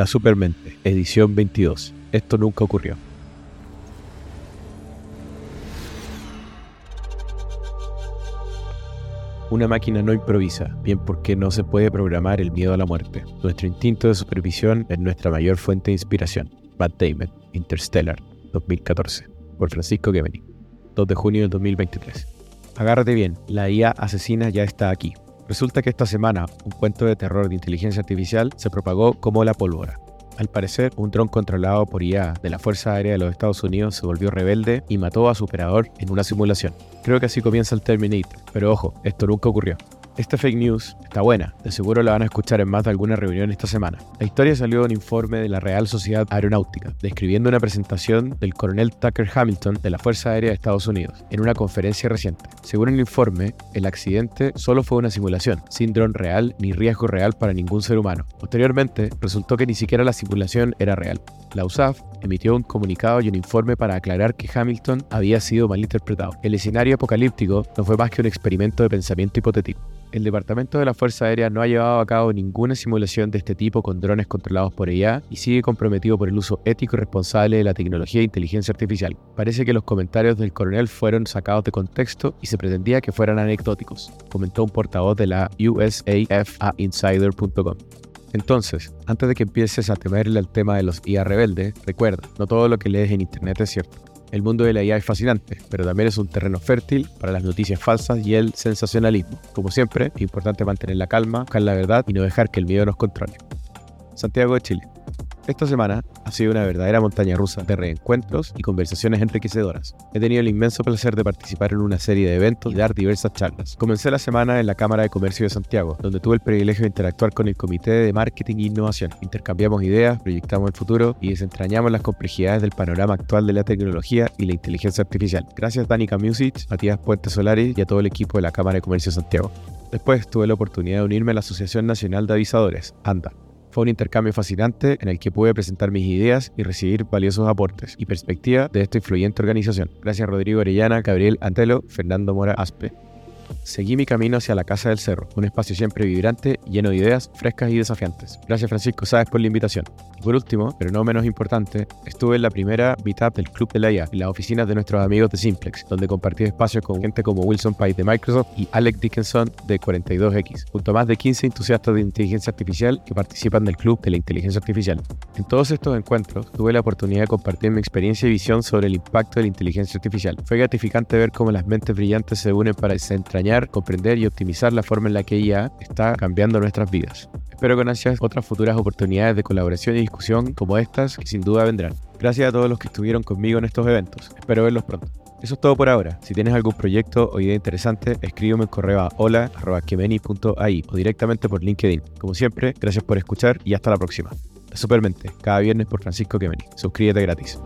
La Supermente, edición 22. Esto nunca ocurrió. Una máquina no improvisa, bien porque no se puede programar el miedo a la muerte. Nuestro instinto de supervisión es nuestra mayor fuente de inspiración. Matt Damon, Interstellar, 2014, por Francisco Gemini, 2 de junio del 2023. Agárrate bien, la IA asesina ya está aquí. Resulta que esta semana un cuento de terror de inteligencia artificial se propagó como la pólvora. Al parecer, un dron controlado por IA de la Fuerza Aérea de los Estados Unidos se volvió rebelde y mató a su operador en una simulación. Creo que así comienza el Terminator, pero ojo, esto nunca ocurrió. Esta fake news está buena, de seguro la van a escuchar en más de alguna reunión esta semana. La historia salió de un informe de la Real Sociedad Aeronáutica, describiendo una presentación del coronel Tucker Hamilton de la Fuerza Aérea de Estados Unidos, en una conferencia reciente. Según el informe, el accidente solo fue una simulación, sin dron real ni riesgo real para ningún ser humano. Posteriormente, resultó que ni siquiera la simulación era real. La USAF emitió un comunicado y un informe para aclarar que Hamilton había sido malinterpretado. El escenario apocalíptico no fue más que un experimento de pensamiento hipotético. El Departamento de la Fuerza Aérea no ha llevado a cabo ninguna simulación de este tipo con drones controlados por ella y sigue comprometido por el uso ético y responsable de la tecnología e inteligencia artificial. Parece que los comentarios del coronel fueron sacados de contexto y se pretendía que fueran anecdóticos, comentó un portavoz de la USAF insider.com. Entonces, antes de que empieces a temerle al tema de los IA rebeldes, recuerda, no todo lo que lees en Internet es cierto. El mundo de la IA es fascinante, pero también es un terreno fértil para las noticias falsas y el sensacionalismo. Como siempre, es importante mantener la calma, buscar la verdad y no dejar que el miedo nos controle. Santiago de Chile. Esta semana ha sido una verdadera montaña rusa de reencuentros y conversaciones enriquecedoras. He tenido el inmenso placer de participar en una serie de eventos y dar diversas charlas. Comencé la semana en la Cámara de Comercio de Santiago, donde tuve el privilegio de interactuar con el Comité de Marketing e Innovación. Intercambiamos ideas, proyectamos el futuro y desentrañamos las complejidades del panorama actual de la tecnología y la inteligencia artificial. Gracias Danica Music, Matías Puente Solari y a todo el equipo de la Cámara de Comercio de Santiago. Después tuve la oportunidad de unirme a la Asociación Nacional de Avisadores, ANDA, fue un intercambio fascinante en el que pude presentar mis ideas y recibir valiosos aportes y perspectiva de esta influyente organización. Gracias Rodrigo Orellana, Gabriel Antelo, Fernando Mora Aspe. Seguí mi camino hacia la Casa del Cerro, un espacio siempre vibrante, lleno de ideas frescas y desafiantes. Gracias Francisco Sáez por la invitación. Y por último, pero no menos importante, estuve en la primera meetup del Club de la IA, en las oficinas de nuestros amigos de Simplex, donde compartí espacio con gente como Wilson Pike de Microsoft y Alec Dickinson de 42X, junto a más de 15 entusiastas de inteligencia artificial que participan del Club de la Inteligencia Artificial. En todos estos encuentros, tuve la oportunidad de compartir mi experiencia y visión sobre el impacto de la inteligencia artificial. Fue gratificante ver cómo las mentes brillantes se unen para comprender y optimizar la forma en la que IA está cambiando nuestras vidas. Espero con ansias otras futuras oportunidades de colaboración y discusión como estas que sin duda vendrán. Gracias a todos los que estuvieron conmigo en estos eventos. Espero verlos pronto. Eso es todo por ahora. Si tienes algún proyecto o idea interesante, escríbeme en correo a hola.kemeni.ai o directamente por LinkedIn. Como siempre, gracias por escuchar y hasta la próxima. Supermente, cada viernes por Francisco Kemeni. Suscríbete gratis.